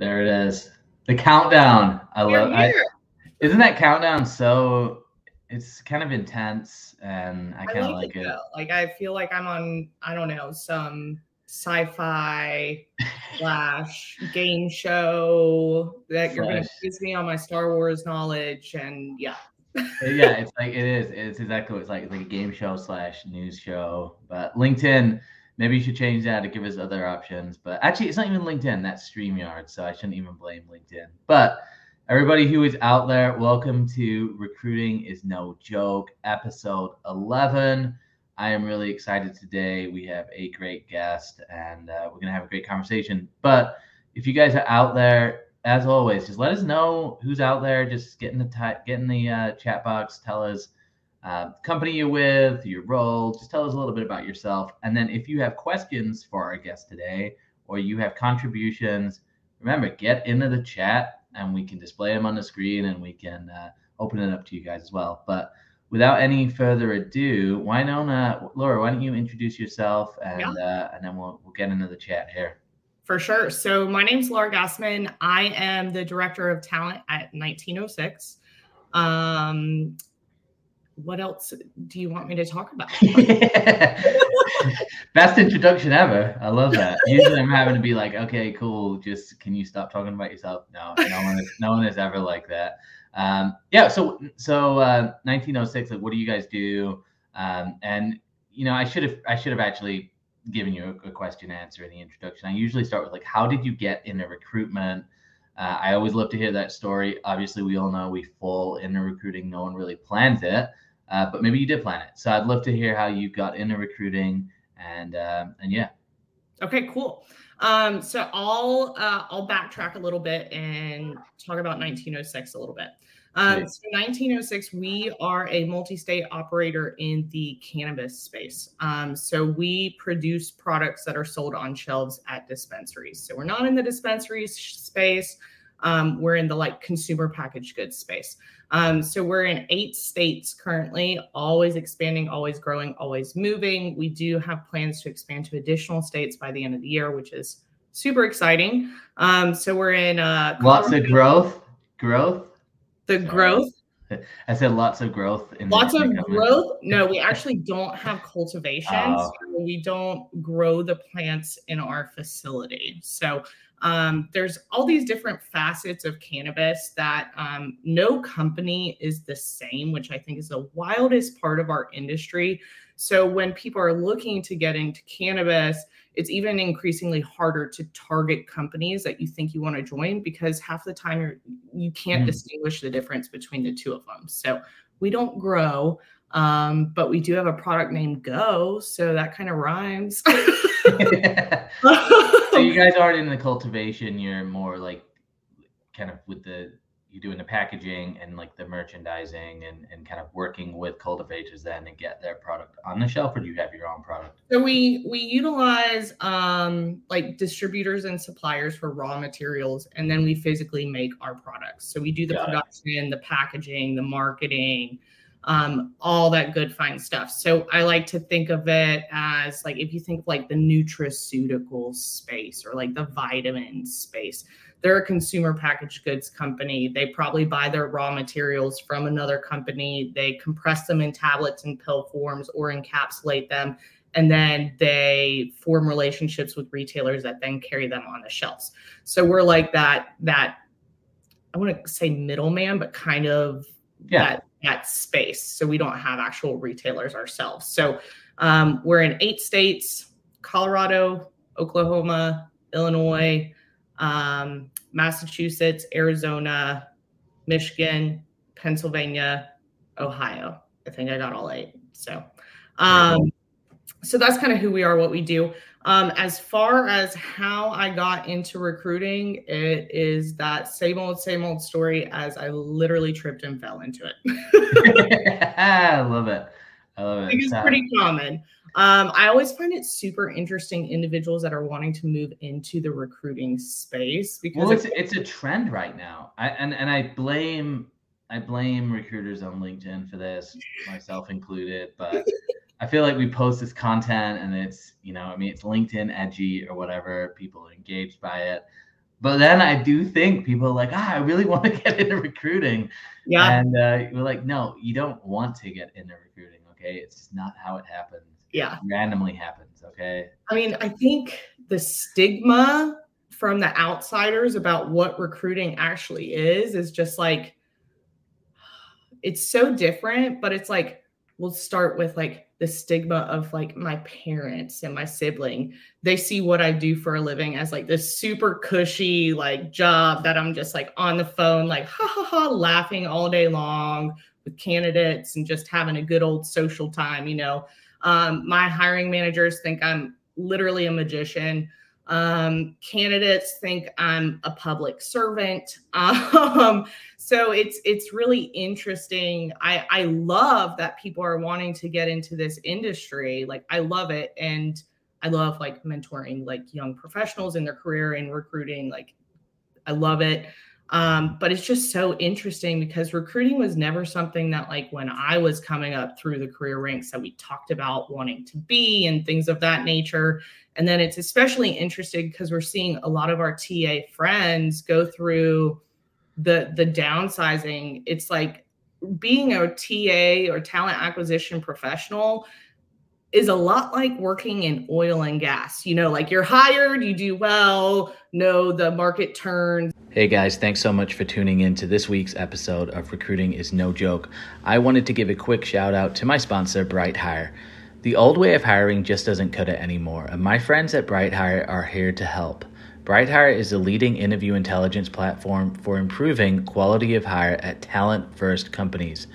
There it is. The countdown. I love it. Isn't that countdown so it's kind of intense and I kind of like, it. Like I feel like I'm on I don't know, some sci-fi slash game show that you're gonna quiz me on my Star Wars knowledge and yeah. Uh, yeah, it's like it is. It's exactly what it's like. It's like a game show slash news show. But LinkedIn, maybe you should change that to give us other options. But actually, it's not even LinkedIn. That's StreamYard, so I shouldn't even blame LinkedIn. But everybody who is out there, welcome to Recruiting is No Joke, episode 11. I am really excited today. We have a great guest and uh, we're going to have a great conversation. But if you guys are out there, as always, just let us know who's out there. Just get in the, t- get in the uh, chat box. Tell us uh, company you're with, your role. Just tell us a little bit about yourself. And then if you have questions for our guest today or you have contributions, remember, get into the chat and we can display them on the screen and we can uh, open it up to you guys as well. But without any further ado, why don't uh, Laura? Why don't you introduce yourself and yeah. uh, and then we'll we'll get into the chat here. For sure. So my name is Laura Gassman. I am the director of talent at 1906. Um, what else do you want me to talk about? Best introduction ever. I love that. Usually I'm having to be like, okay, cool. Just can you stop talking about yourself? No, no one is, no one is ever like that. Um, yeah. So so uh, 1906. Like, what do you guys do? Um, and you know, I should have I should have actually given you a, a, question answer in the introduction. I usually start with like, how did you get into recruitment? Uh, I always love to hear that story. Obviously, we all know we fall into recruiting. No one really plans it, uh, but maybe you did plan it. So I'd love to hear how you got into recruiting, and um, and yeah. Okay, cool. Um, so I'll uh, I'll backtrack a little bit and talk about 1906 a little bit. Um, so 1906, we are a multi-state operator in the cannabis space. Um, so we produce products that are sold on shelves at dispensaries. So we're not in the dispensary space. Um, we're in the like consumer packaged goods space. Um, so we're in eight states currently, always expanding, always growing, always moving. We do have plans to expand to additional states by the end of the year, which is super exciting. Um, so we're in uh, lots of growth, growth. The Sorry. growth. I said lots of growth. lots of growth. No, we actually don't have cultivation. Oh. So we don't grow the plants in our facility. So um, there's all these different facets of cannabis that um, no company is the same, which I think is the wildest part of our industry. So when people are looking to get into cannabis, it's even increasingly harder to target companies that you think you want to join because half the time you're, you can't mm. distinguish the difference between the two of them. So we don't grow, um, but we do have a product named Go, so that kind of rhymes. you guys aren't in the cultivation. You're more like kind of with the you're doing the packaging and like the merchandising and, and kind of working with cultivators then to get their product on the shelf or do you have your own product so we we utilize um like distributors and suppliers for raw materials and then we physically make our products so we do the Got production it. the packaging the marketing um, all that good fine stuff. So I like to think of it as like if you think of like the nutraceutical space or like the vitamin space, they're a consumer packaged goods company. They probably buy their raw materials from another company. They compress them in tablets and pill forms or encapsulate them. And then they form relationships with retailers that then carry them on the shelves. So we're like that, that I want to say middleman, but kind of yeah. that that space. So we don't have actual retailers ourselves. So um, we're in eight states: Colorado, Oklahoma, Illinois, um, Massachusetts, Arizona, Michigan, Pennsylvania, Ohio. I think I got all eight. So, um, so that's kind of who we are, what we do. Um, as far as how I got into recruiting, it is that same old, same old story as I literally tripped and fell into it. I love it. I love it. I think it's pretty common. Um, I always find it super interesting individuals that are wanting to move into the recruiting space because well, it's it's a trend right now. I and and I blame I blame recruiters on LinkedIn for this, myself included. But I feel like we post this content and it's, you know, I mean, it's LinkedIn edgy or whatever. People are engaged by it. but then I do think people are like, ah, I really want to get into recruiting. Yeah. And uh, we're like, no, you don't want to get into recruiting. Okay. It's just not how it happens. Yeah. It randomly happens. Okay. I mean, I think the stigma from the outsiders about what recruiting actually is is just like, it's so different, but it's like, we'll start with like the stigma of like my parents and my sibling. They see what I do for a living as like this super cushy like job that I'm just like on the phone, like ha ha ha, laughing all day long with candidates and just having a good old social time. You know, um, my hiring managers think I'm literally a magician. Um, candidates think I'm a public servant. Um, so it's it's really interesting. I I love that people are wanting to get into this industry. Like I love it, and I love like mentoring like young professionals in their career and recruiting. Like I love it. Um, but it's just so interesting because recruiting was never something that like when I was coming up through the career ranks that we talked about wanting to be and things of that nature. And then it's especially interesting because we're seeing a lot of our TA friends go through the the downsizing. It's like being a TA or talent acquisition professional is a lot like working in oil and gas. You know, like you're hired, you do well, no, the market turns. Hey guys, thanks so much for tuning in to this week's episode of Recruiting is No Joke. I wanted to give a quick shout out to my sponsor, BrightHire. The old way of hiring just doesn't cut it anymore, and my friends at BrightHire are here to help. BrightHire is the leading interview intelligence platform for improving quality of hire at talent first companies.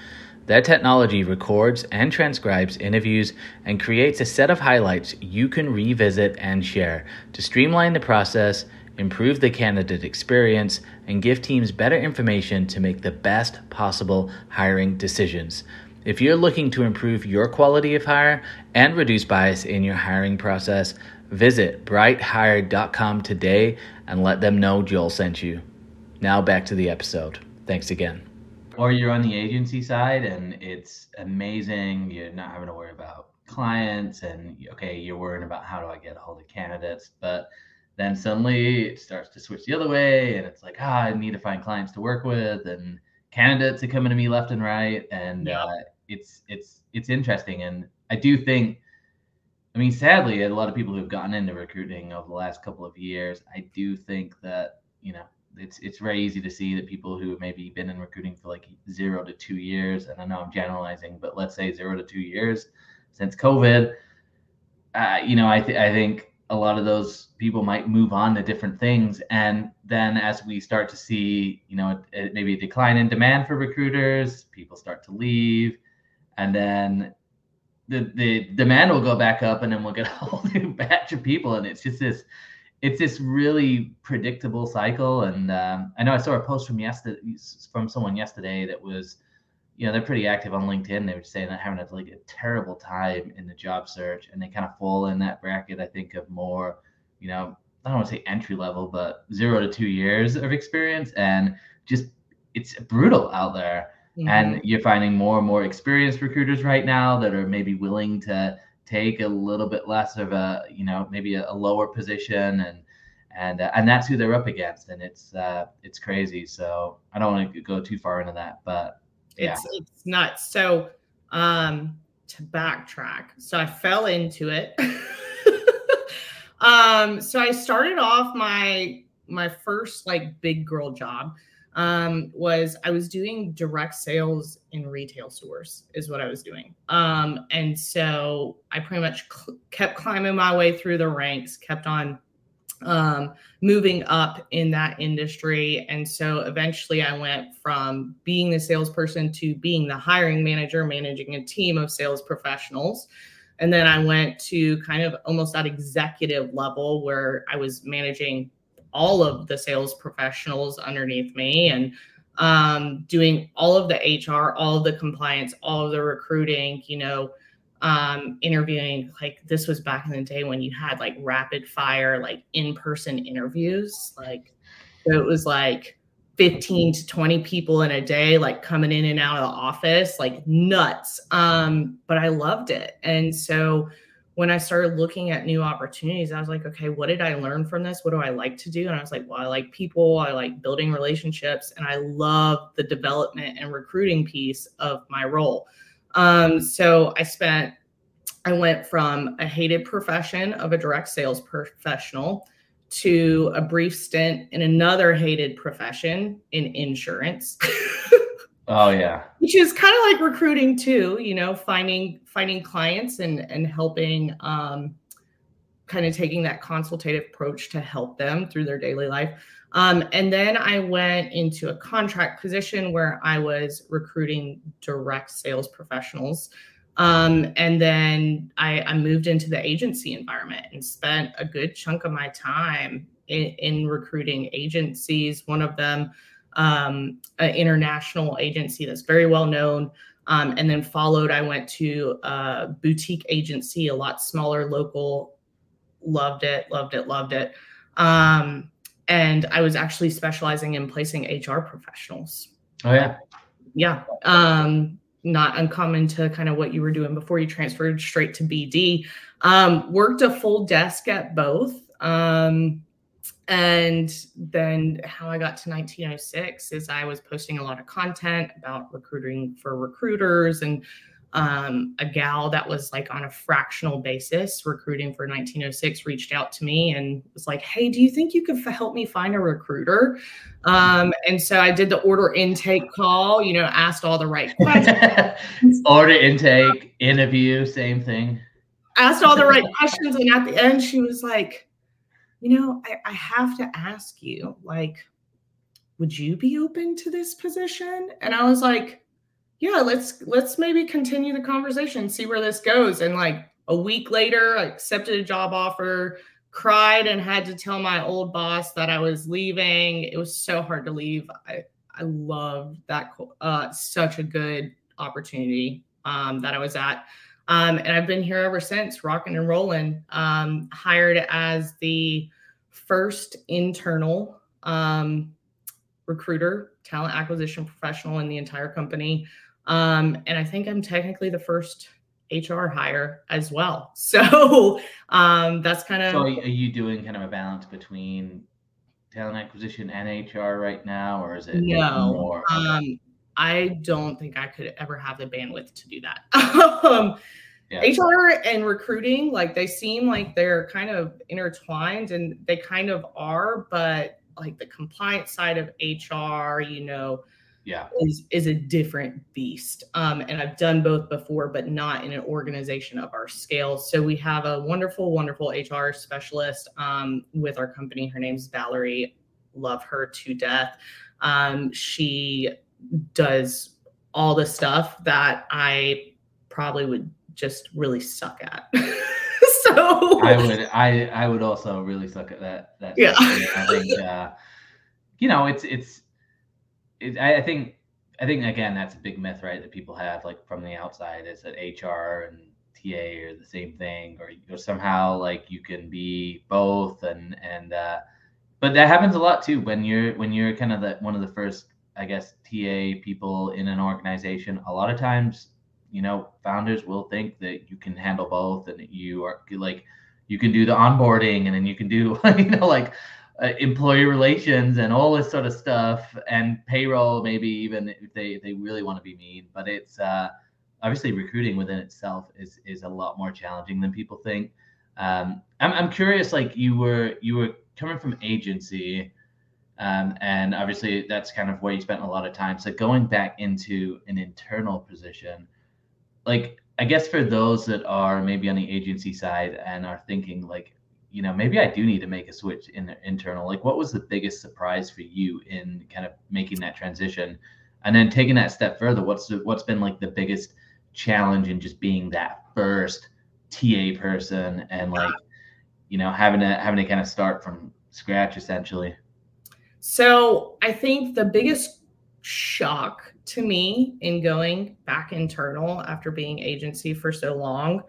Their technology records and transcribes interviews and creates a set of highlights you can revisit and share to streamline the process, improve the candidate experience, and give teams better information to make the best possible hiring decisions. If you're looking to improve your quality of hire and reduce bias in your hiring process, visit brighthire.com today and let them know Joel sent you. Now back to the episode. Thanks again or you're on the agency side and it's amazing you're not having to worry about clients and okay you're worrying about how do i get a hold of candidates but then suddenly it starts to switch the other way and it's like ah i need to find clients to work with and candidates are coming to me left and right and yeah. uh, it's it's it's interesting and i do think i mean sadly a lot of people who've gotten into recruiting over the last couple of years i do think that you know it's it's very easy to see that people who have maybe been in recruiting for like zero to two years, and I know I'm generalizing, but let's say zero to two years since COVID, uh, you know, I th- I think a lot of those people might move on to different things, and then as we start to see, you know, maybe a decline in demand for recruiters, people start to leave, and then the the demand will go back up, and then we'll get a whole new batch of people, and it's just this it's this really predictable cycle. And um, I know I saw a post from yesterday from someone yesterday that was, you know, they're pretty active on LinkedIn. They were saying they're having a, like a terrible time in the job search, and they kind of fall in that bracket. I think of more, you know, I don't want to say entry level, but zero to two years of experience, and just it's brutal out there. Mm-hmm. And you're finding more and more experienced recruiters right now that are maybe willing to take a little bit less of a you know maybe a, a lower position and and uh, and that's who they're up against and it's uh it's crazy. So i don't want to go too far into that but yeah. it's it's nuts. So um to backtrack so i fell into it. Um so i started off my my first like big girl job um, was I was doing direct sales in retail stores, is what I was doing. Um, and so I pretty much cl- kept climbing my way through the ranks, kept on um, moving up in that industry. And so eventually I went from being the salesperson to being the hiring manager, managing a team of sales professionals. And then I went to kind of almost that executive level where I was managing all of the sales professionals underneath me and um, doing all of the HR, all of the compliance, all of the recruiting, you know, um, interviewing. Like this was back in the day when you had like rapid fire, like in person interviews. Like so it was like 15 to 20 people in a day, like coming in and out of the office, like nuts. Um, but I loved it. And so when I started looking at new opportunities, I was like, okay, what did I learn from this? What do I like to do? And I was like, well, I like people, I like building relationships, and I love the development and recruiting piece of my role. Um, so I spent, I went from a hated profession of a direct sales professional to a brief stint in another hated profession in insurance. oh yeah. Which is kind of like recruiting too, you know, finding finding clients and and helping um kind of taking that consultative approach to help them through their daily life. Um, and then I went into a contract position where I was recruiting direct sales professionals. Um, and then I, I, moved into the agency environment and spent a good chunk of my time in, in recruiting agencies. One of them, um, an international agency that's very well known. Um, and then followed, I went to a boutique agency, a lot smaller, local. Loved it, loved it, loved it. Um, and I was actually specializing in placing HR professionals. Oh yeah, yeah. Um, not uncommon to kind of what you were doing before you transferred straight to BD. Um, worked a full desk at both. Um, and then how I got to 1906 is I was posting a lot of content about recruiting for recruiters and um, a gal that was like on a fractional basis recruiting for 1906 reached out to me and was like, Hey, do you think you could f- help me find a recruiter? Um, and so I did the order intake call, you know, asked all the right questions. order intake, interview, same thing. Asked all the right questions. And at the end, she was like, You know, I, I have to ask you, like, would you be open to this position? And I was like, yeah, let's let's maybe continue the conversation, see where this goes. And like a week later, I accepted a job offer, cried and had to tell my old boss that I was leaving. It was so hard to leave. I I loved that uh such a good opportunity um that I was at. Um, and I've been here ever since, rocking and rolling. Um, hired as the first internal um, recruiter, talent acquisition professional in the entire company. Um, and I think I'm technically the first HR hire as well. So um, that's kind of. So are you doing kind of a balance between talent acquisition and HR right now, or is it no? More? Um, I don't think I could ever have the bandwidth to do that. um, yeah. HR and recruiting, like they seem like they're kind of intertwined, and they kind of are, but like the compliance side of HR, you know yeah. is is a different beast. Um, and i've done both before but not in an organization of our scale. So we have a wonderful wonderful hr specialist um, with our company. Her name's valerie. Love her to death. Um, she does all the stuff that i probably would just really suck at so i would i i would also really suck at that that yeah i think uh, you know it's it's it, I, I think I think again that's a big myth, right? That people have like from the outside is that HR and TA are the same thing, or, or somehow like you can be both, and and uh, but that happens a lot too when you're when you're kind of the one of the first, I guess, TA people in an organization. A lot of times, you know, founders will think that you can handle both, and you are like you can do the onboarding, and then you can do you know like uh, employee relations and all this sort of stuff and payroll maybe even if they they really want to be mean but it's uh, obviously recruiting within itself is is a lot more challenging than people think um, I'm, I'm curious like you were you were coming from agency um, and obviously that's kind of where you spent a lot of time so going back into an internal position like i guess for those that are maybe on the agency side and are thinking like you know, maybe I do need to make a switch in the internal. Like, what was the biggest surprise for you in kind of making that transition, and then taking that step further? What's the, what's been like the biggest challenge in just being that first TA person and like, you know, having to having to kind of start from scratch essentially. So I think the biggest shock to me in going back internal after being agency for so long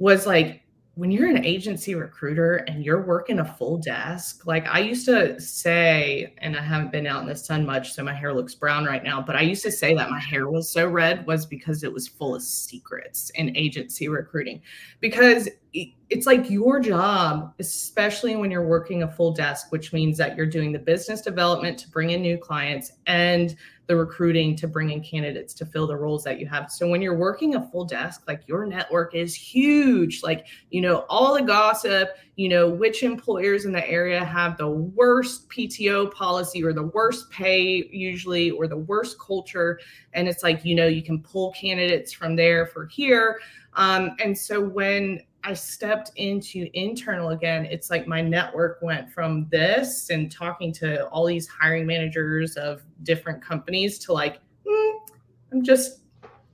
was like when you're an agency recruiter and you're working a full desk, like I used to say, and I haven't been out in the sun much, so my hair looks brown right now, but I used to say that my hair was so red was because it was full of secrets in agency recruiting. Because it's like your job, especially when you're working a full desk, which means that you're doing the business development to bring in new clients and the recruiting to bring in candidates to fill the roles that you have. So when you're working a full desk, like your network is huge. Like, you know, all the gossip, you know, which employers in the area have the worst PTO policy or the worst pay usually or the worst culture. And it's like, you know, you can pull candidates from there for here. Um, and so when I stepped into internal again, it's like my network went from this and talking to all these hiring managers of different companies to like, mm, I'm just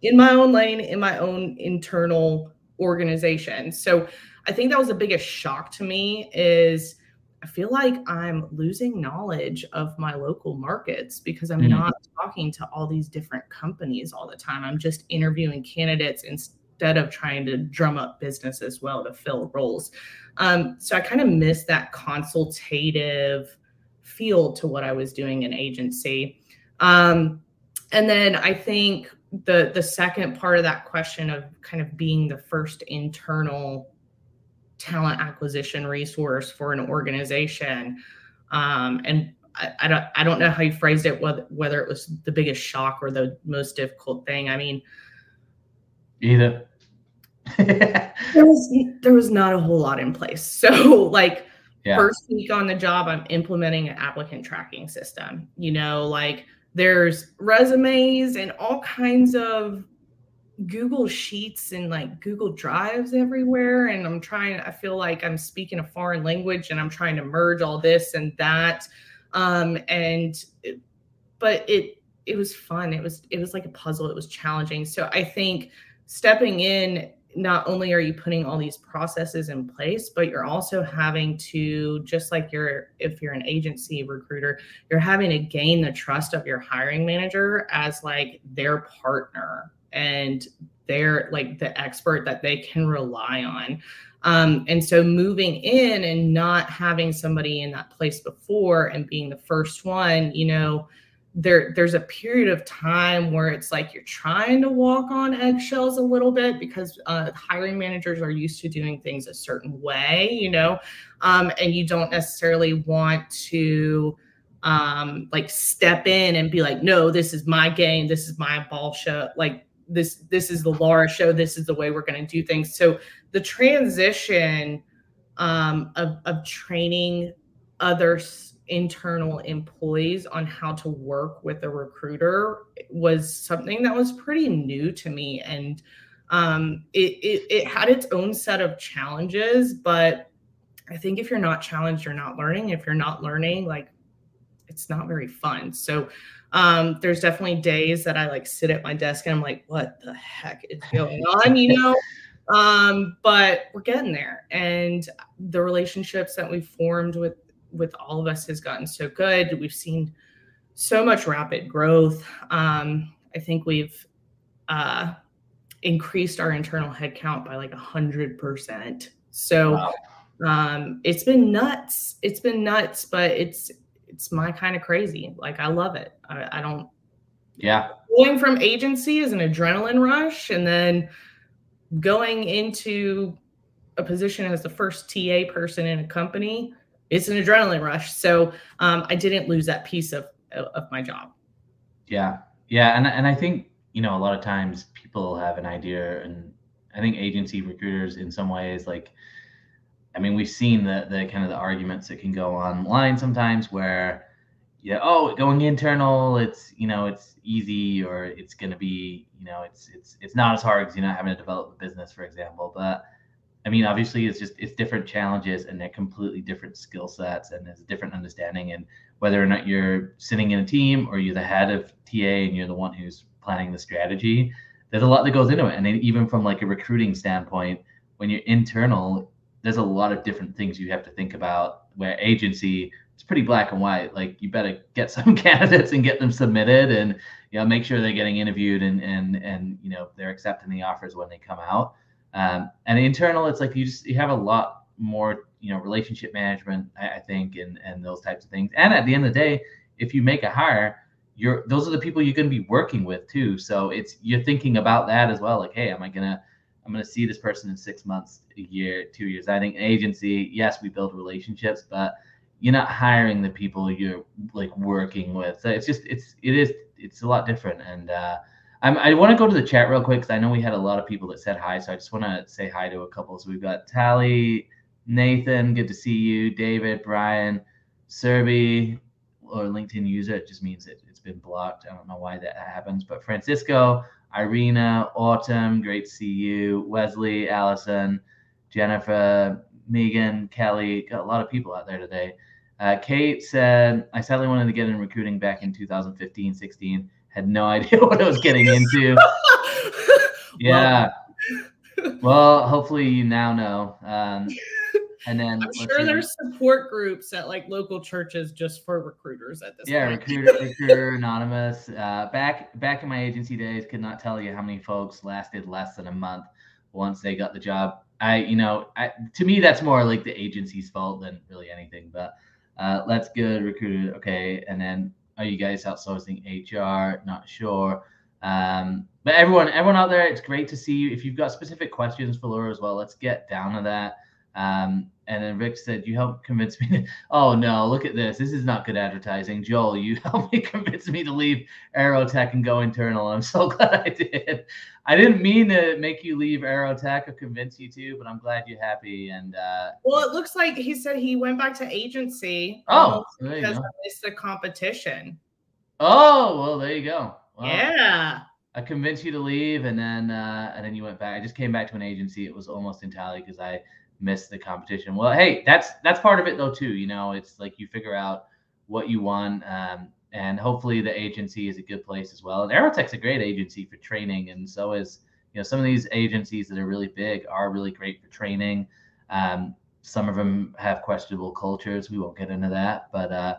in my own lane, in my own internal organization. So I think that was the biggest shock to me is I feel like I'm losing knowledge of my local markets because I'm mm-hmm. not talking to all these different companies all the time. I'm just interviewing candidates and instead of trying to drum up business as well to fill roles. Um, so I kind of missed that consultative feel to what I was doing in agency. Um, and then I think the the second part of that question of kind of being the first internal talent acquisition resource for an organization um, and I, I, don't I don't know how you phrased it whether whether it was the biggest shock or the most difficult thing. I mean, either there was there was not a whole lot in place. So like yeah. first week on the job, I'm implementing an applicant tracking system. You know, like there's resumes and all kinds of Google Sheets and like Google Drives everywhere. And I'm trying, I feel like I'm speaking a foreign language and I'm trying to merge all this and that. Um, and, but it, it was fun. It was, it was like a puzzle. It was challenging. So I think stepping in not only are you putting all these processes in place but you're also having to just like you're if you're an agency recruiter you're having to gain the trust of your hiring manager as like their partner and they're like the expert that they can rely on. Um, and so moving in and not having somebody in that place before and being the first one you know there there's a period of time where it's like you're trying to walk on eggshells a little bit because uh, hiring managers are used to doing things a certain way you know? Um, and you don't necessarily want to um, like step in and be like no this is my game. This is my ball show. Like this this is the laura show. This is the way we're going to do things. So the transition um, of, of training others internal employees on how to work with a recruiter was something that was pretty new to me. And um, it, it, it had its own set of challenges but i think if you're not challenged you're not learning. If you're not learning like it's not very fun. So um, there's definitely days that i like sit at my desk and i'm like what the heck is going on? You know? Um, but we're getting there. And the relationships that we formed with with all of us has gotten so good. We've seen so much rapid growth. Um, I think we've uh, increased our internal headcount by like a hundred percent. So wow. um, it's been nuts. It's been nuts, but it's it's my kind of crazy. Like I love it. I, I don't. Yeah. Going from agency is an adrenaline rush, and then going into a position as the first TA person in a company it's an adrenaline rush. So um, I didn't lose that piece of of my job. Yeah, yeah, and and I think you know a lot of times people have an idea, and I think agency recruiters in some ways like. I mean, we've seen the the kind of the arguments that can go online sometimes where, yeah, oh, going internal, it's you know it's easy or it's going to be you know it's it's it's not as hard as you're not having to develop a business, for example. But I mean, obviously, it's just it's different challenges and they're completely different skill sets and there's a different understanding. And whether or not you're sitting in a team or you're the head of TA and you're the one who's planning the strategy, there's a lot that goes into it. And even from like a recruiting standpoint, when you're internal, there's a lot of different things you have to think about. Where agency, it's pretty black and white. Like you better get some candidates and get them submitted, and you know make sure they're getting interviewed and and and you know they're accepting the offers when they come out um, and internal, it's like you just you have a lot more, you know, relationship management, I, I think, and and those types of things. And at the end of the day, if you make a hire, you're those are the people you're going to be working with too. So it's you're thinking about that as well. Like, hey, am I gonna I'm going to see this person in six months, a year, two years. I think agency, yes, we build relationships, but you're not hiring the people you're like working with. So it's just it's it is it's a lot different. And uh, I'm, I want to go to the chat real quick because I know we had a lot of people that said hi. So I just want to say hi to a couple. So we've got Tally, Nathan, good to see you. David, Brian, Serby, or LinkedIn user. It just means it, it's been blocked. I don't know why that happens. But Francisco, Irina, Autumn, great to see you. Wesley, Allison, Jennifer, Megan, Kelly, got a lot of people out there today. Uh, Kate said, I sadly wanted to get in recruiting back in 2015, 16. Had no idea what I was getting into. yeah. Well, well, hopefully you now know. Um, and then I'm sure there's support groups at like local churches just for recruiters at this yeah, point. recruiter, recruiter anonymous. Uh, back back in my agency days, could not tell you how many folks lasted less than a month once they got the job. I, you know, I, to me that's more like the agency's fault than really anything. But uh, that's good, recruiter. Okay, and then are you guys outsourcing HR? Not sure. Um, but everyone, everyone out there, it's great to see you. If you've got specific questions for Laura as well, let's get down to that. Um, and then Rick said, "You helped convince me." To, oh no, look at this. This is not good advertising, Joel. You helped me convince me to leave Aerotek and go internal. I'm so glad I did. I didn't mean to make you leave Aerotek or convince you to, but I'm glad you're happy. And uh, well, it looks like he said he went back to agency. Oh, because I missed the competition. Oh well, there you go. Yeah. I convinced you to leave, and then uh, and then you went back. I just came back to an agency. It was almost entirely because I miss the competition. Well, hey, that's that's part of it though too. You know, it's like you figure out what you want, um, and hopefully the agency is a good place as well. And Aerotek's a great agency for training, and so is you know some of these agencies that are really big are really great for training. Um, some of them have questionable cultures. We won't get into that, but uh,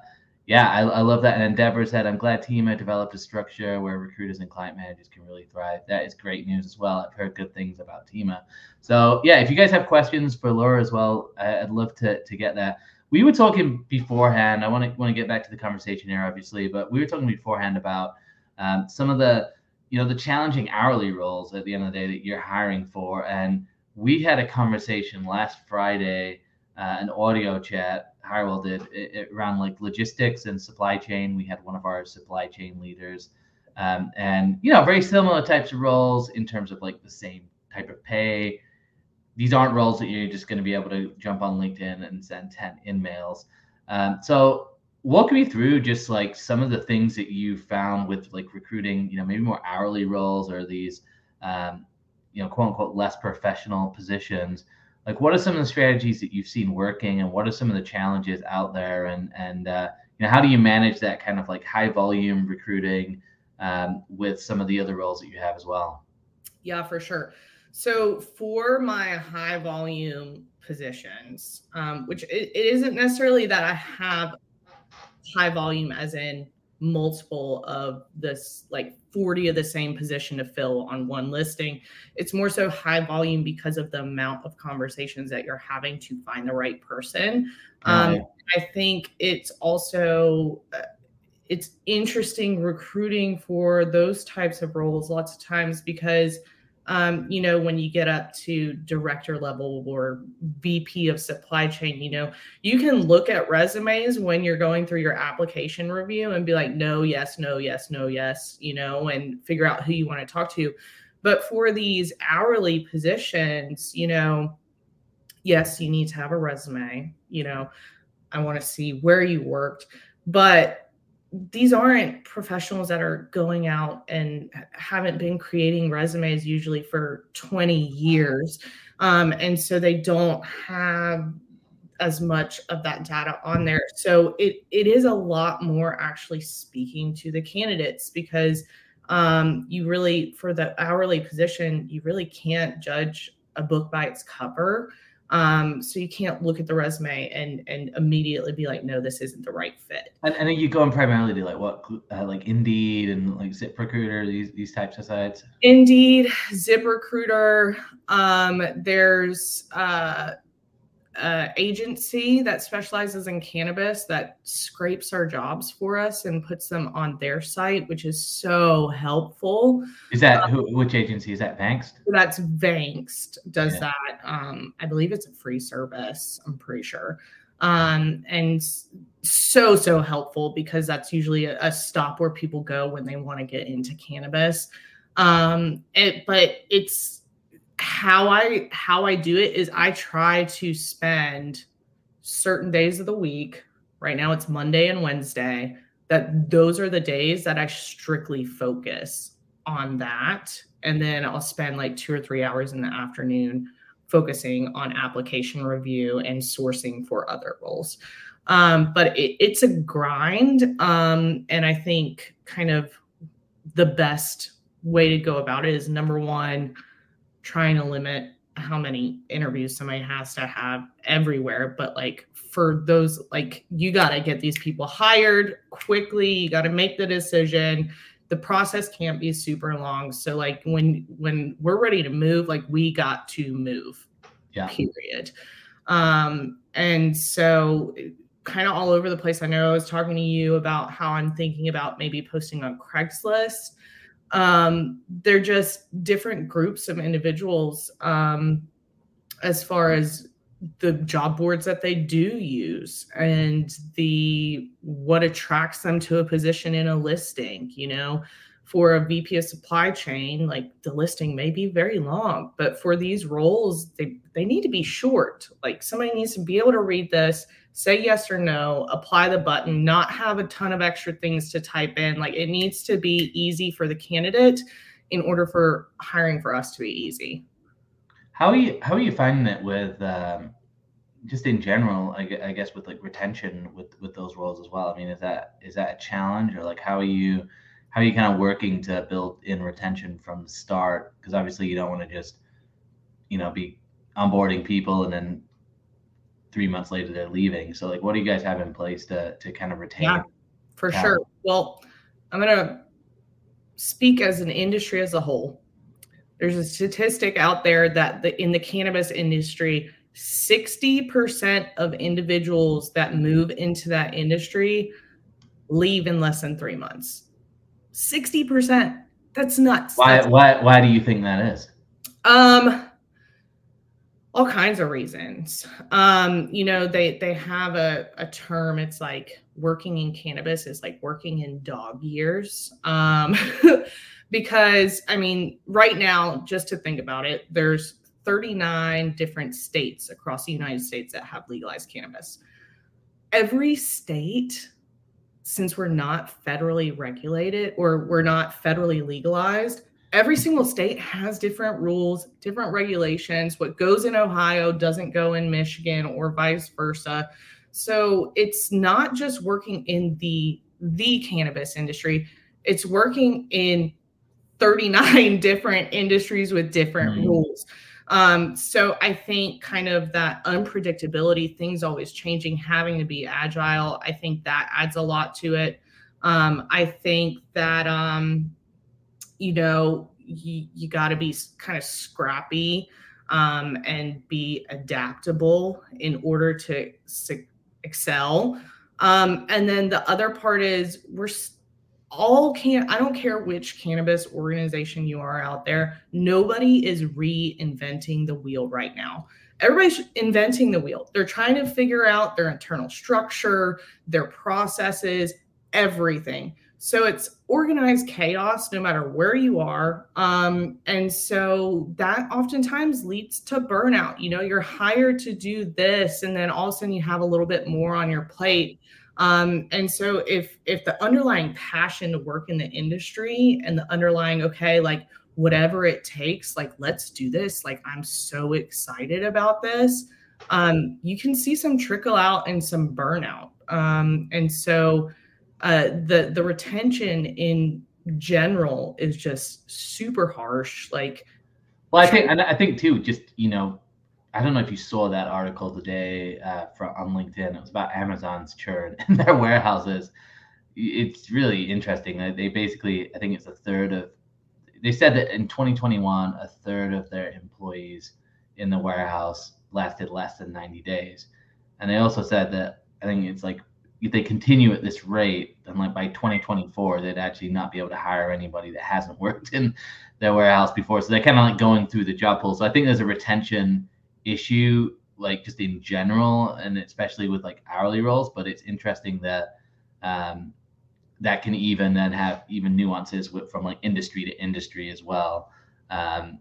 yeah, I, I, love that. And Deborah said, I'm glad Teama developed a structure where recruiters and client managers can really thrive. That is great news as well. I've heard good things about Teama. So yeah, if you guys have questions for Laura as well, I'd love to, to get that. We were talking beforehand. I want to want to get back to the conversation here, obviously, but we were talking beforehand about um, some of the, you know, the challenging hourly roles at the end of the day that you're hiring for. And we had a conversation last Friday, uh, an audio chat Hirewell did it, it around like logistics and supply chain. We had one of our supply chain leaders, um, and you know, very similar types of roles in terms of like the same type of pay. These aren't roles that you're just going to be able to jump on LinkedIn and send 10 in-mails. Um, so walk me through just like some of the things that you found with like recruiting, you know, maybe more hourly roles or these, um, you know, quote unquote, less professional positions like what are some of the strategies that you've seen working and what are some of the challenges out there? And and uh, you know how do you manage that kind of like high volume recruiting um, with some of the other roles that you have as well? Yeah for sure. So for my high volume positions um, which it, it isn't necessarily that i have high volume as in multiple of this like 40 of the same position to fill on one listing. It's more so high volume because of the amount of conversations that you're having to find the right person. Um, i think it's also uh, it's interesting recruiting for those types of roles lots of times because um, you know, when you get up to director level or VP of supply chain, you know, you can look at resumes when you're going through your application review and be like, no, yes, no, yes, no, yes, you know, and figure out who you want to talk to. But for these hourly positions, you know, yes, you need to have a resume, you know, I want to see where you worked, but these aren't professionals that are going out and haven't been creating resumes usually for 20 years. Um, and so they don't have as much of that data on there. So it it is a lot more actually speaking to the candidates because um, you really for the hourly position you really can't judge a book by its cover. Um, so you can't look at the resume and and immediately be like, no, this isn't the right fit. And, and you going primarily to like what, uh, like Indeed and like ZipRecruiter, these these types of sites. Indeed, ZipRecruiter. Um, there's uh, a agency that specializes in cannabis that scrapes our jobs for us and puts them on their site, which is so helpful. Is that um, who, which agency is that? Vangst. That's Vangst does yeah. that. Um, I believe it's a free service. I'm pretty sure. Um, and so so helpful because that's usually a, a stop where people go when they want to get into cannabis. Um, it, but it's how I how I do it is I try to spend certain days of the week. Right now it's Monday and Wednesday. That those are the days that I strictly focus on that. And then I'll spend like two or three hours in the afternoon focusing on application review and sourcing for other roles. Um, but it, it's a grind. Um, and I think kind of the best way to go about it is number one, trying to limit how many interviews somebody has to have everywhere but like for those like you got to get these people hired quickly you got to make the decision. The process can't be super long so like when when we're ready to move like we got to move yeah. period. Um and so kind of all over the place. I know i was talking to you about how i'm thinking about maybe posting on craigslist um, they're just different groups of individuals um, as far as the job boards that they do use and the what attracts them to a position in a listing you know for a vp of supply chain like the listing may be very long but for these roles they they need to be short like somebody needs to be able to read this say yes or no, apply the button, not have a ton of extra things to type in. Like it needs to be easy for the candidate in order for hiring for us to be easy. How are you how are you finding it with um, just in general, I, I guess with like retention with with those roles as well? I mean, is that is that a challenge or like how are you how are you kind of working to build in retention from the start? Because obviously you don't want to just you know be onboarding people and then three months later they're leaving. So like, what do you guys have in place to to kind of retain? Yeah, for talent? sure. Well, I'm gonna speak as an industry as a whole. There's a statistic out there that the, in the cannabis industry, 60% of individuals that move into that industry leave in less than three months. 60%. That's nuts. Why That's why why do you think that is? Um all kinds of reasons. Um, you know, they they have a, a term, it's like working in cannabis is like working in dog years. Um, because I mean, right now, just to think about it, there's 39 different states across the United States that have legalized cannabis. Every state, since we're not federally regulated or we're not federally legalized, every single state has different rules, different regulations. What goes in Ohio doesn't go in Michigan or vice versa. So it's not just working in the the cannabis industry, it's working in 39 different industries with different mm-hmm. rules. Um, so I think kind of that unpredictability, things always changing, having to be agile, I think that adds a lot to it. Um, I think that um, you know, you, you got to be kind of scrappy um, and be adaptable in order to su- excel. Um, and then the other part is we're all can I don't care which cannabis organization you are out there. Nobody is reinventing the wheel right now. Everybody's inventing the wheel. They're trying to figure out their internal structure, their processes, everything. So it's organized chaos no matter where you are. Um, and so that oftentimes leads to burnout. You know, you're hired to do this, and then all of a sudden you have a little bit more on your plate. Um, and so if if the underlying passion to work in the industry and the underlying, okay, like whatever it takes, like let's do this, like I'm so excited about this. Um, you can see some trickle out and some burnout. Um, and so uh, the the retention in general is just super harsh. Like, well, I think and I think too, just you know, I don't know if you saw that article today uh, from on LinkedIn. It was about Amazon's churn in their warehouses. It's really interesting. They basically, I think it's a third of. They said that in 2021, a third of their employees in the warehouse lasted less than 90 days. And they also said that I think it's like if they continue at this rate, then like by 2024, they'd actually not be able to hire anybody that hasn't worked in their warehouse before. So they're kind of like going through the job pool. So I think there's a retention issue, like just in general, and especially with like hourly roles. But it's interesting that um, that can even then have even nuances with, from like industry to industry as well. Um,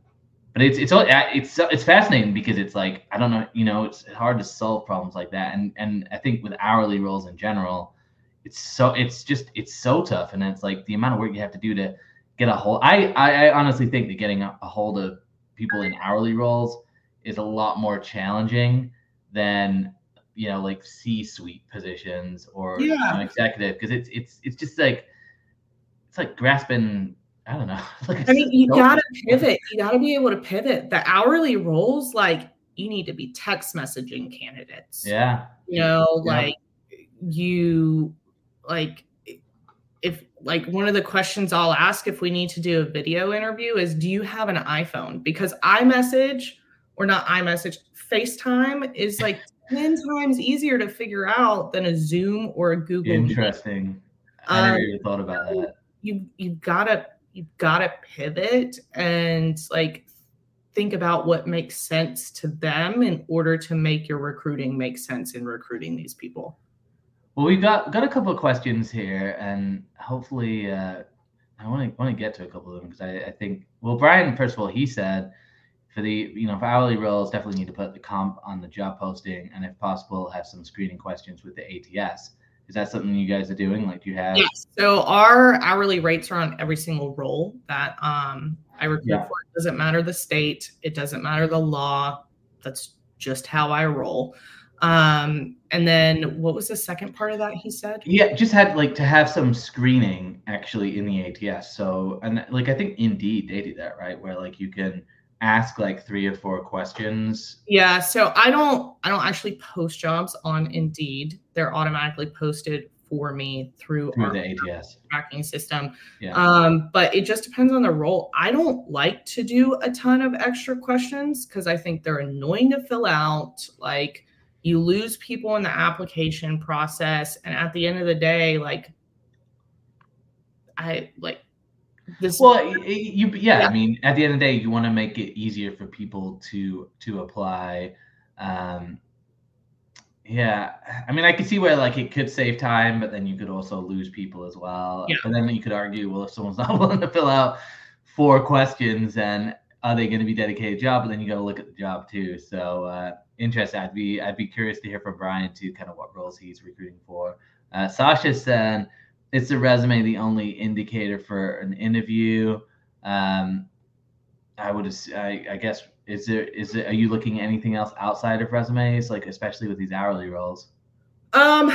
but it's it's it's it's fascinating because it's like I don't know, you know, it's hard to solve problems like that, and and I think with hourly roles in general, it's so it's just it's so tough, and it's like the amount of work you have to do to get a hold. I I, I honestly think that getting a, a hold of people in hourly roles is a lot more challenging than you know like C-suite positions or yeah. you know, executive because it's it's it's just like it's like grasping I don't know. like I mean, you gotta pivot. You gotta be able to pivot. The hourly roles, like you need to be text messaging candidates. Yeah. You know, yeah. like you like if like one of the questions I'll ask if we need to do a video interview is do you have an iPhone? Because iMessage or not iMessage, FaceTime is like 10 times easier to figure out than a Zoom or a Google. Interesting. I never um, even thought about that. You you've gotta you've gotta pivot and like think about what makes sense to them in order to make your recruiting make sense in recruiting these people. Well, we got got a couple of questions here, and hopefully, uh, I want to want to get to a couple of them because I, I think well, Brian, first of all, he said for the you know for hourly roles, definitely need to put the comp on the job posting, and if possible, have some screening questions with the ATS. Is that something you guys are doing? Like you have? Yes. So our hourly rates are on every single role that um, I recruit yeah. for. It doesn't matter the state. It doesn't matter the law. That's just how I roll. Um, and then what was the second part of that he said? Yeah, just had like to have some screening actually in the ATS. So and like I think Indeed they do that, right? Where like you can ask like three or four questions. Yeah, so I don't I don't actually post jobs on Indeed. They're automatically posted for me through, through the ATS tracking system. Yeah. Um, but it just depends on the role. I don't like to do a ton of extra questions because I think they're annoying to fill out. Like you lose people in the application process and at the end of the day like i like this well you yeah, yeah, i mean at the end of the day you want to make it easier for people to to apply um yeah i mean i could see where like it could save time but then you could also lose people as well yeah. and then you could argue well if someone's not willing to fill out four questions then are they going to be dedicated job but then you got to look at the job too so uh interested. I'd be I'd be curious to hear from Brian too, kind of what roles he's recruiting for. Uh, Sasha said, "Is the resume the only indicator for an interview?" Um, I would, I, I guess, is there is it? Are you looking at anything else outside of resumes, like especially with these hourly roles? Um,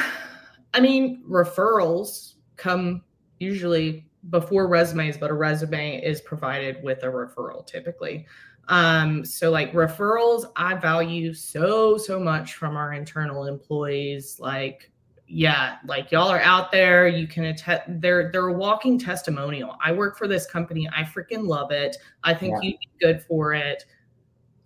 I mean, referrals come usually before resumes, but a resume is provided with a referral typically. Um, so like referrals, I value so, so much from our internal employees. Like, yeah, like y'all are out there, you can attest they're they're a walking testimonial. I work for this company, I freaking love it. I think yeah. you'd be good for it.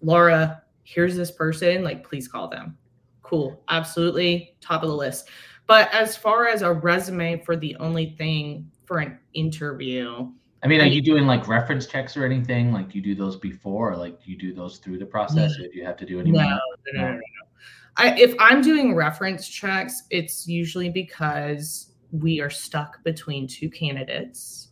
Laura, here's this person, like please call them. Cool, absolutely top of the list. But as far as a resume for the only thing for an interview, I mean, are you doing like reference checks or anything? Like you do those before, or like you do those through the process, or do you have to do any? No, no, no, no, no. I, if I'm doing reference checks, it's usually because we are stuck between two candidates,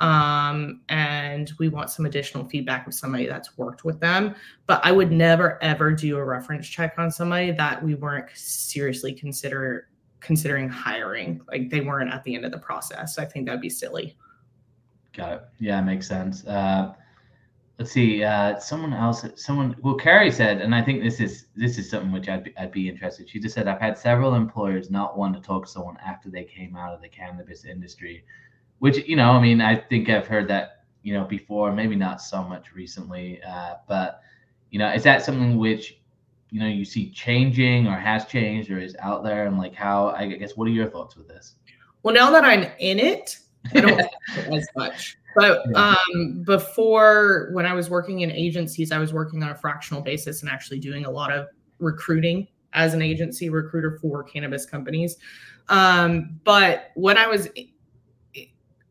um, and we want some additional feedback of somebody that's worked with them. But I would never ever do a reference check on somebody that we weren't seriously consider considering hiring. Like they weren't at the end of the process. I think that'd be silly. Got it. Yeah, makes sense. Uh, let's see. Uh, someone else. Someone. Well, Carrie said, and I think this is this is something which I'd be, I'd be interested. She just said, I've had several employers not want to talk to someone after they came out of the cannabis industry, which you know, I mean, I think I've heard that you know before, maybe not so much recently, uh, but you know, is that something which you know you see changing or has changed or is out there, and like how? I guess what are your thoughts with this? Well, now that I'm in it I don't as much. But um, before, when I was working in agencies, I was working on a fractional basis and actually doing a lot of recruiting as an agency recruiter for cannabis companies. Um, but when I was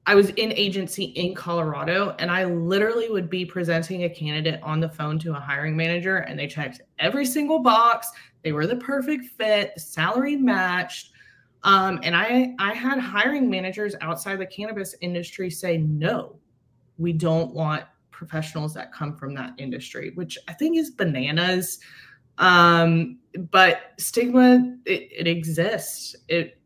I was in agency in Colorado and I literally would be presenting a candidate on the phone to a hiring manager and they checked every single box. They were the perfect fit, the salary matched. Um, and I I had hiring managers outside the cannabis industry say, no, we don't want professionals that come from that industry, which I think is bananas. Um, but stigma, it, it exists. It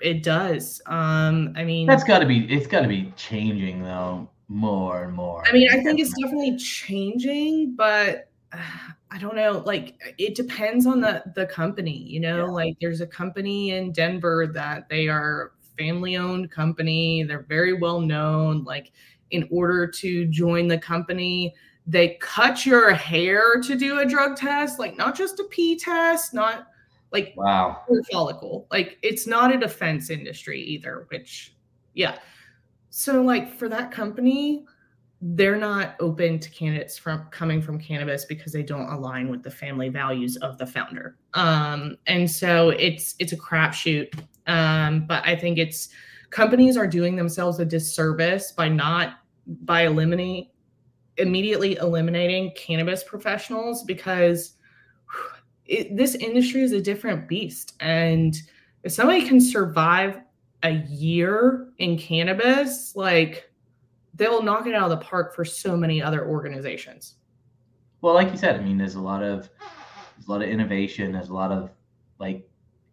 it does. Um, I mean, that's got to be. It's got to be changing though, more and more. I mean, I think it's definitely changing, but I don't know. Like, uh, it depends on the the company. You know, yeah. like there's a company in Denver that they are family owned company. They're very well known. Like, in order to join the company, they cut your hair to do a drug test, like not just a pee test, not like wow follicle like it's not a defense industry either which yeah so like for that company they're not open to candidates from coming from cannabis because they don't align with the family values of the founder um and so it's it's a crapshoot um but i think it's companies are doing themselves a disservice by not by eliminating immediately eliminating cannabis professionals because it, this industry is a different beast. And if somebody can survive a year in cannabis, like they'll knock it out of the park for so many other organizations. Well, like you said, I mean, there's a lot of there's a lot of innovation. There's a lot of like,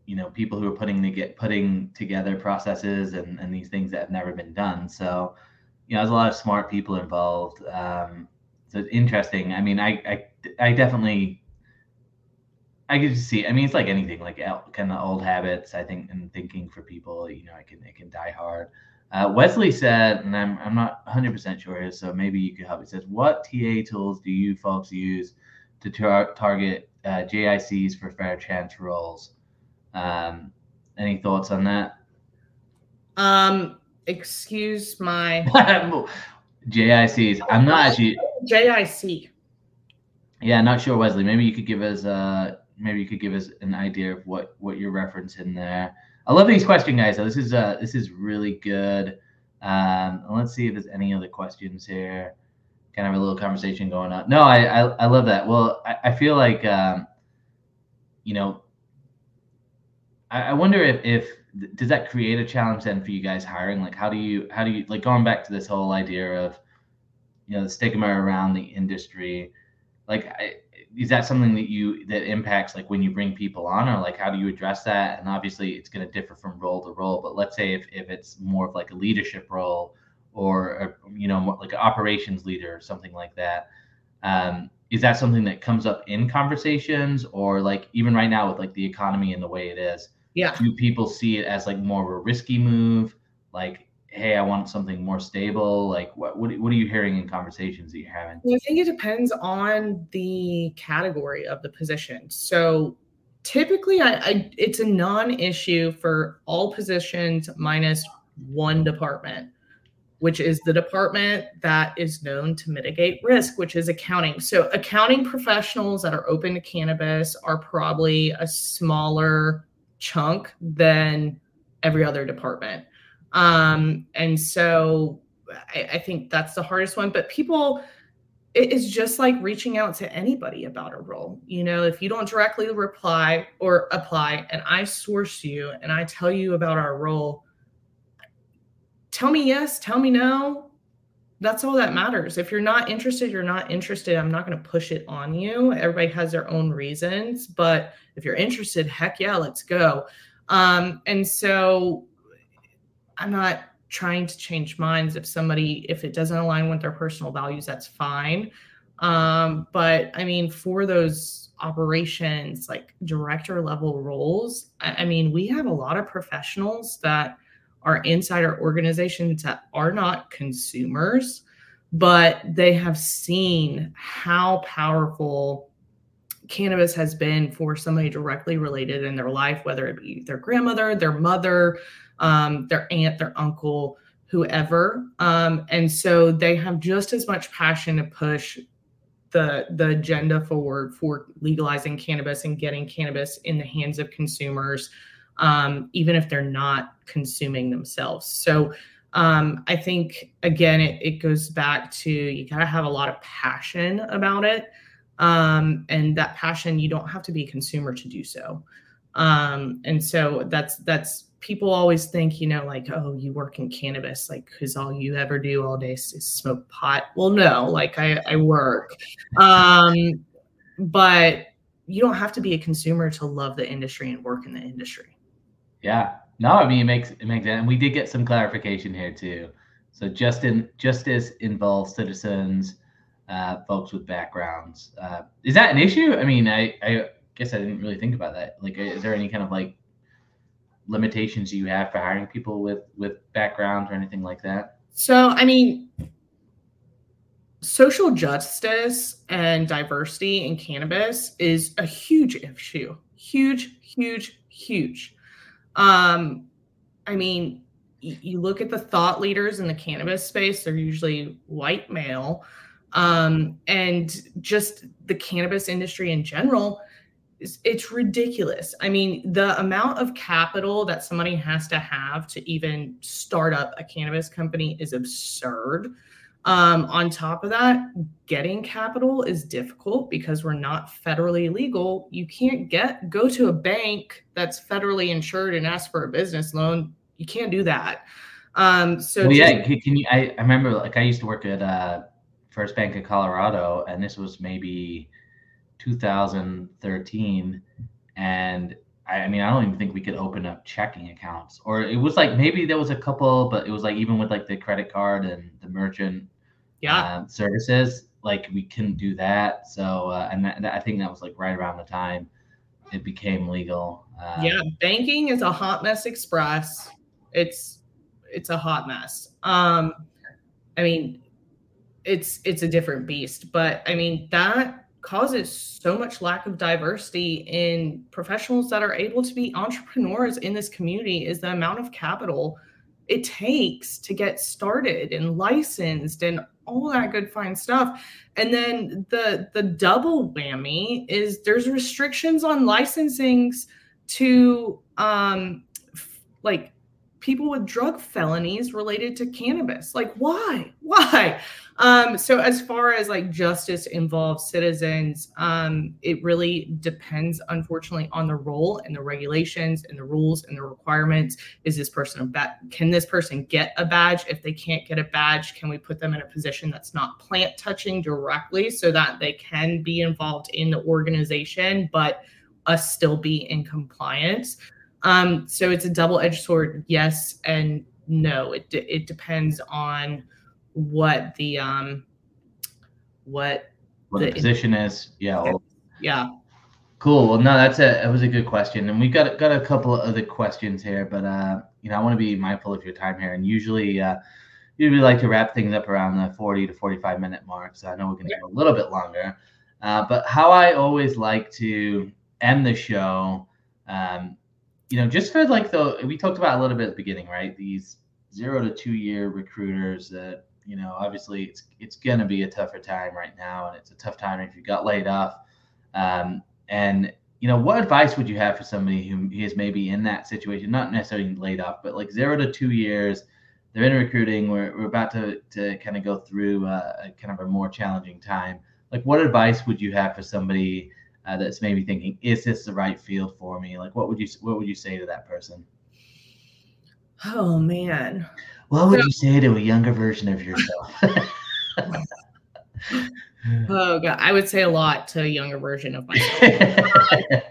you know, people who are putting to get putting together processes and, and these things that have never been done. So, you know, there's a lot of smart people involved. Um, so it's interesting. I mean, I, I, I definitely I can see. I mean, it's like anything, like kind of old habits. I think, and thinking for people, you know, it can it can die hard. Uh, Wesley said, and I'm I'm not 100 percent sure here, so maybe you could help. He says, "What TA tools do you folks use to tar- target uh, JICs for fair chance roles?" Um, any thoughts on that? Um, excuse my JICs. I'm not actually JIC. Yeah, not sure, Wesley. Maybe you could give us uh maybe you could give us an idea of what what you're referencing there. I love these question guys. So this is uh this is really good. Um, let's see if there's any other questions here. Kind of a little conversation going on. No, I I, I love that. Well, I, I feel like um, you know, I, I wonder if if does that create a challenge then for you guys hiring? Like, how do you how do you like going back to this whole idea of you know the stigma around the industry? Like, I, is that something that you that impacts like when you bring people on or like how do you address that? And obviously it's going to differ from role to role but let's say if, if it's more of like a leadership role or a, you know like an operations leader or something like that um, is that something that comes up in conversations? Or like even right now with like the economy and the way it is yeah. do people see it as like more of a risky move? Like hey, I want something more stable? Like, what what, what are you hearing in conversations that you're having? I think it depends on the category of the position. So typically, I, I it's a non-issue for all positions minus one department which is the department that is known to mitigate risk, which is accounting. So, accounting professionals that are open to cannabis are probably a smaller chunk than every other department. Um, and so I, I think that's the hardest one. But people, it is just like reaching out to anybody about a role. You know, if you don't directly reply or apply, and I source you and I tell you about our role, tell me yes, tell me no. That's all that matters. If you're not interested, you're not interested. I'm not going to push it on you. Everybody has their own reasons, but if you're interested, heck yeah, let's go. Um, and so I'm not trying to change minds. If somebody, if it doesn't align with their personal values, that's fine. Um, but I mean, for those operations, like director level roles, I, I mean, we have a lot of professionals that are inside our organizations that are not consumers, but they have seen how powerful cannabis has been for somebody directly related in their life, whether it be their grandmother, their mother, um, their aunt, their uncle, whoever. Um, and so they have just as much passion to push the the agenda forward for legalizing cannabis and getting cannabis in the hands of consumers, um, even if they're not consuming themselves. So um, I think again, it, it goes back to you got to have a lot of passion about it. Um, and that passion, you don't have to be a consumer to do so. Um, and so that's that's people always think, you know, like, oh, you work in cannabis, like, because all you ever do all day is, smoke pot. Well, no, like I, I work. Um, but you don't have to be a consumer to love the industry and work in the industry. Yeah. No, I mean it makes it makes sense. And we did get some clarification here too. So Justin justice involves citizens, uh, folks with backgrounds. Uh, is that an issue? I mean, I, I guess I didn't really think about that. Like, is there any kind of like limitations you have for hiring people with with backgrounds or anything like that? So, I mean, social justice and diversity in cannabis is a huge issue. Huge, huge, huge. Um, I mean, you look at the thought leaders in the cannabis space, they're usually white male. Um, and just the cannabis industry in general it's, it's ridiculous. I mean, the amount of capital that somebody has to have to even start up a cannabis company is absurd. Um, on top of that, getting capital is difficult because we're not federally legal. You can't get go to a bank that's federally insured and ask for a business loan. You can't do that. Um, so well, yeah, can you? I, I remember like I used to work at uh, First Bank of Colorado, and this was maybe 2013 and I, I mean i don't even think we could open up checking accounts. Or it was like maybe there was a couple but it was like even with like the credit card and the merchant yeah. uh, services like we couldn't do that. So uh, and that, that, i think that was like right around the time it became legal uh, yeah banking is a hot mess express. It's it's a hot mess. Um i mean it's it's a different beast but i mean that causes so much lack of diversity in professionals that are able to be entrepreneurs in this community is the amount of capital it takes to get started and licensed and all that good fine stuff. And then the the double whammy is there's restrictions on licensings to um like people with drug felonies related to cannabis. Like, why? Why? Um, so, as far as like justice involves citizens, um, it really depends, unfortunately, on the role and the regulations and the rules and the requirements. Is this person a bat? Can this person get a badge? If they can't get a badge, can we put them in a position that's not plant touching directly so that they can be involved in the organization, but us still be in compliance? Um, so it's a double-edged sword, yes and no. It it depends on what the um what what the, the position is. Yeah. Well, yeah. Cool. Well, no, that's a that was a good question, and we've got got a couple of other questions here, but uh, you know, I want to be mindful of your time here, and usually, uh, usually like to wrap things up around the forty to forty-five minute mark. So I know we're going to go a little bit longer, uh, but how I always like to end the show um, you know, just for like the we talked about a little bit at the beginning, right? These zero to two year recruiters that you know, obviously it's it's gonna be a tougher time right now, and it's a tough time if you got laid off. Um, and you know, what advice would you have for somebody who is maybe in that situation, not necessarily laid off, but like zero to two years, they're in recruiting. We're we're about to to kind of go through a, a kind of a more challenging time. Like, what advice would you have for somebody? Uh, that's maybe thinking, is this the right field for me? Like, what would you what would you say to that person? Oh man, what would you say to a younger version of yourself? oh god, I would say a lot to a younger version of myself.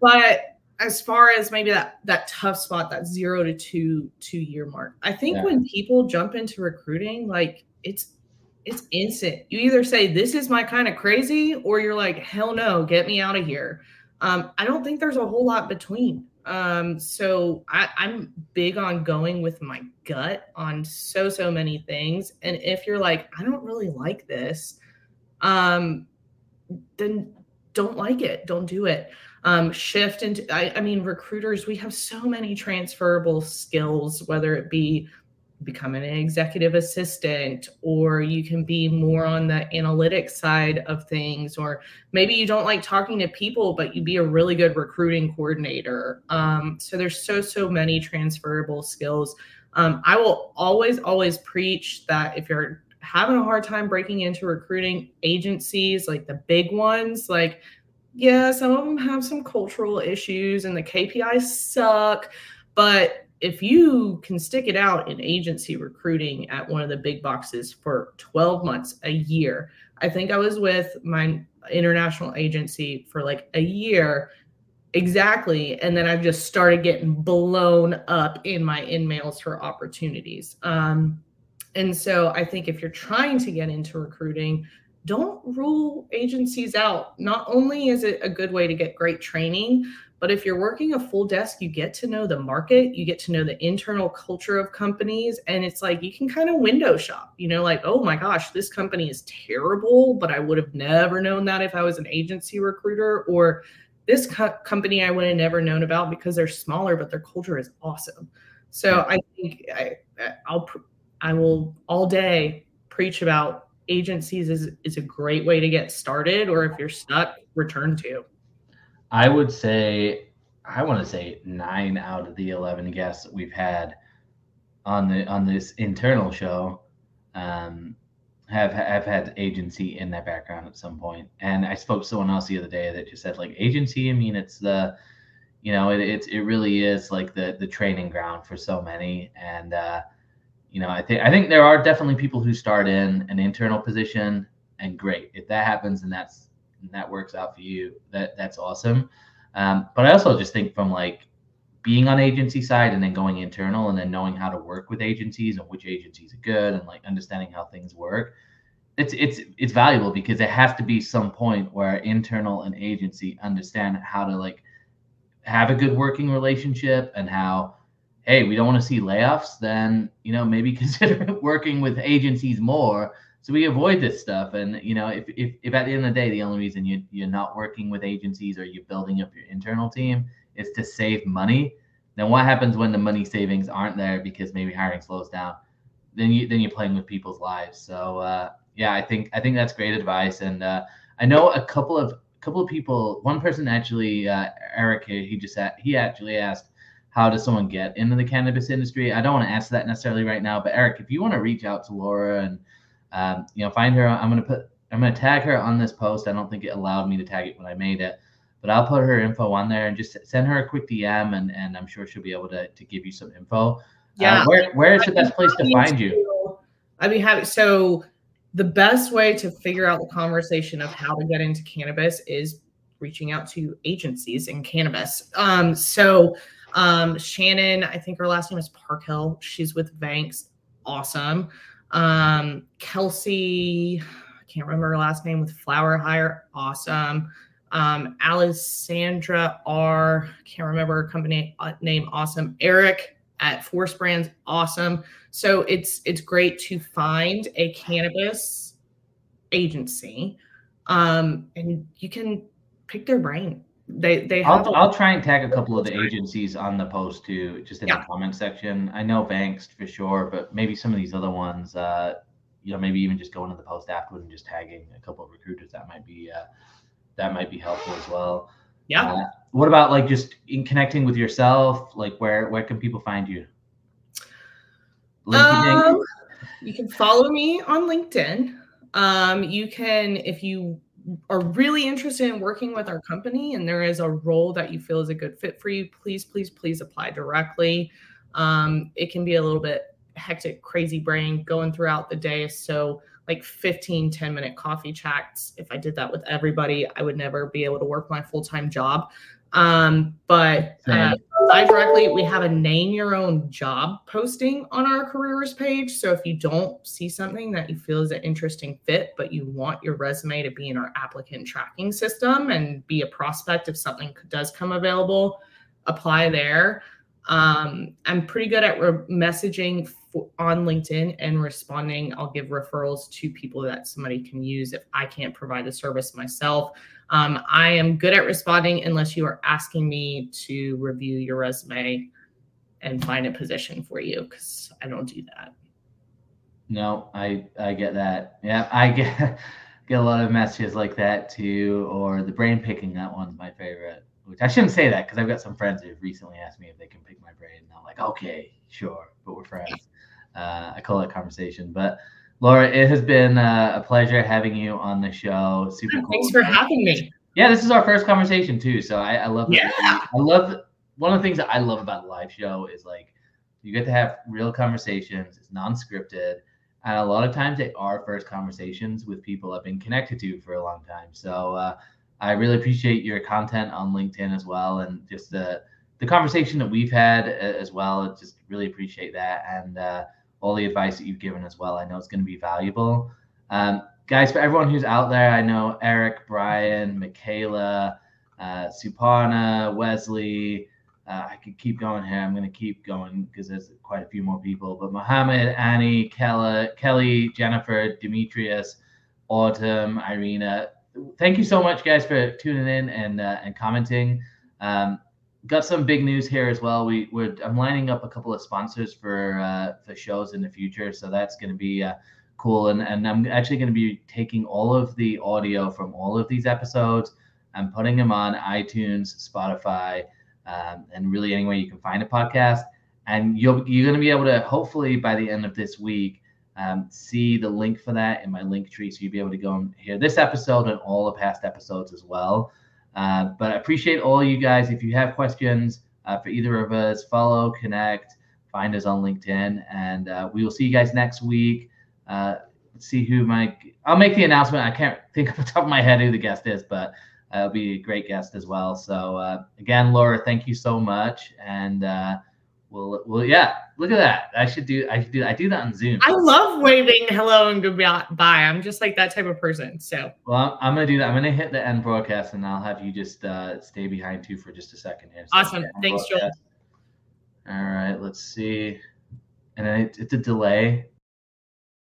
but as far as maybe that that tough spot, that zero to two two year mark, I think yeah. when people jump into recruiting, like it's it's instant. You either say this is my kind of crazy, or you're like, hell no, get me out of here. Um, I don't think there's a whole lot between. Um, so I, I'm big on going with my gut on so so many things. And if you're like, I don't really like this, um, then don't like it. Don't do it. Um, shift into. I, I mean, recruiters. We have so many transferable skills, whether it be become an executive assistant or you can be more on the analytics side of things or maybe you don't like talking to people but you'd be a really good recruiting coordinator. Um, so there's so so many transferable skills. Um, i will always always preach that if you're having a hard time breaking into recruiting agencies like the big ones like yeah some of them have some cultural issues and the kpis suck but if you can stick it out in agency recruiting at one of the big boxes for 12 months, a year, I think I was with my international agency for like a year exactly. And then I've just started getting blown up in my InMails for opportunities. Um, and so I think if you're trying to get into recruiting, don't rule agencies out. Not only is it a good way to get great training, but if you're working a full desk, you get to know the market, you get to know the internal culture of companies. And it's like you can kind of window shop, you know, like, oh my gosh, this company is terrible, but I would have never known that if I was an agency recruiter. Or this co- company I would have never known about because they're smaller, but their culture is awesome. So I think I, I'll, I will all day preach about agencies is, is a great way to get started. Or if you're stuck, return to. I would say I want to say nine out of the eleven guests that we've had on the on this internal show um, have have had agency in their background at some point. And I spoke to someone else the other day that just said like agency. I mean, it's the you know it it's it really is like the the training ground for so many. And uh, you know I think I think there are definitely people who start in an internal position and great if that happens and that's and that works out for you, that that's awesome. Um, but I also just think from like being on agency side and then going internal and then knowing how to work with agencies and which agencies are good and like understanding how things work it's it's it's valuable because there has to be some point where internal and agency understand how to like have a good working relationship and how hey we don't want to see layoffs then you know maybe consider working with agencies more so we avoid this stuff. And you know if, if, if at the end of the day the only reason you, you're not working with agencies or you're building up your internal team is to save money then what happens when the money savings aren't there because maybe hiring slows down? Then you then you're playing with people's lives. So uh, yeah i think i think that's great advice. And uh, i know a couple of couple of people one person actually uh, eric he just he actually asked how does someone get into the cannabis industry? I don't want to answer that necessarily right now but eric if you want to reach out to laura and um, you know, find her. I'm gonna put. I'm gonna tag her on this post. I don't think it allowed me to tag it when I made it, but I'll put her info on there and just send her a quick DM, and and I'm sure she'll be able to to give you some info. Uh, yeah. Uh, where where is the best place to find you? I'd be happy. So the best way to figure out the conversation of how to get into cannabis is reaching out to agencies in cannabis. Um, so um, Shannon, I think her last name is Parkhill. She's with Vangst. Awesome. Um, Kelsey, I can't remember her last name with Flower Hire, awesome. Um, Alessandra R, can't remember her company uh, name, awesome. Eric at Force Brands, awesome. So it's it's great to find a cannabis agency, um, and you can pick their brain they they have I'll, a- I'll try and tag a couple of the agencies on the post too, just in yeah. the comment section. I know Vangst for sure, but maybe some of these other ones, uh, you know, maybe even just going to the post afterward and just tagging a couple of recruiters that might be uh, that might be helpful as well. Yeah. Uh, what about like just in connecting with yourself? Like where where can people find you? Um, you can follow me on LinkedIn. Um, you can if you are really interested in working with our company and there is a role that you feel is a good fit for you, please, please, please apply directly. Um, it can be a little bit hectic, crazy brain going throughout the day. So, like 15, 10 minute coffee chats. If I did that with everybody, I would never be able to work my full time job. Um, but uh, directly. We have a name your own job posting on our careers page. So if you don't see something that you feel is an interesting fit, but you want your resume to be in our applicant tracking system and be a prospect if something does come available, apply there. Um, I'm pretty good at re- messaging for, on LinkedIn and responding. I'll give referrals to people that somebody can use if I can't provide the service myself. Um, I am good at responding unless you are asking me to review your resume and find a position for you because I don't do that. No, I I get that. Yeah, I get get a lot of messages like that too, or the brain picking. That one's my favorite. Which I shouldn't say that because I've got some friends who've recently asked me if they can pick my brain, and I'm like, okay, sure, but we're friends. Uh, I call it conversation. But Laura, it has been uh, a pleasure having you on the show. Super yeah, cool. Thanks for having me. Yeah, this is our first conversation too, so I, I love. Yeah. I love one of the things that I love about the live show is like you get to have real conversations. It's non-scripted, and a lot of times they are first conversations with people I've been connected to for a long time. So uh, I really appreciate your content on LinkedIn as well, and just the the conversation that we've had as well. Just really appreciate that, and uh, all the advice that you've given as well. I know it's going to be valuable. Um, guys, for everyone who's out there, I know Eric, Brian, Michaela, uh, Suparna, Wesley. Uh, I could keep going here. I'm going to keep going because there's quite a few more people. But Mohammed, Annie, Kelly, Kelly, Jennifer, Demetrius, Autumn, Irina. Thank you so much, guys, for tuning in and uh, and commenting. Um, got some big news here as well. We we're I'm lining up a couple of sponsors for uh, for shows in the future, so that's going to be uh, cool. And and I'm actually going to be taking all of the audio from all of these episodes and putting them on iTunes, Spotify um, and really anywhere you can find a podcast. And you'll, you're going to be able to, hopefully, by the end of this week, um, see the link for that in my link tree. So you'll be able to go and hear this episode and all the past episodes as well. Uh, but I appreciate all you guys. If you have questions uh, for either of us, follow, connect, find us on LinkedIn, and uh, we will see you guys next week. Uh, see who my I'll make the announcement. I can't think off the top of my head who the guest is, but uh, will be a great guest as well. So again, Laura, thank you so much, and we'll, we'll, yeah, look at that. I should do, I should do, I do that on Zoom. I love waving hello and goodbye. I'm just like that type of person. So well, I'm, I'm gonna do that. I'm gonna hit the end broadcast, and I'll have you just uh, stay behind too for just a second here. So awesome. Thanks, Joel. All right, let's see. And it, it's a delay.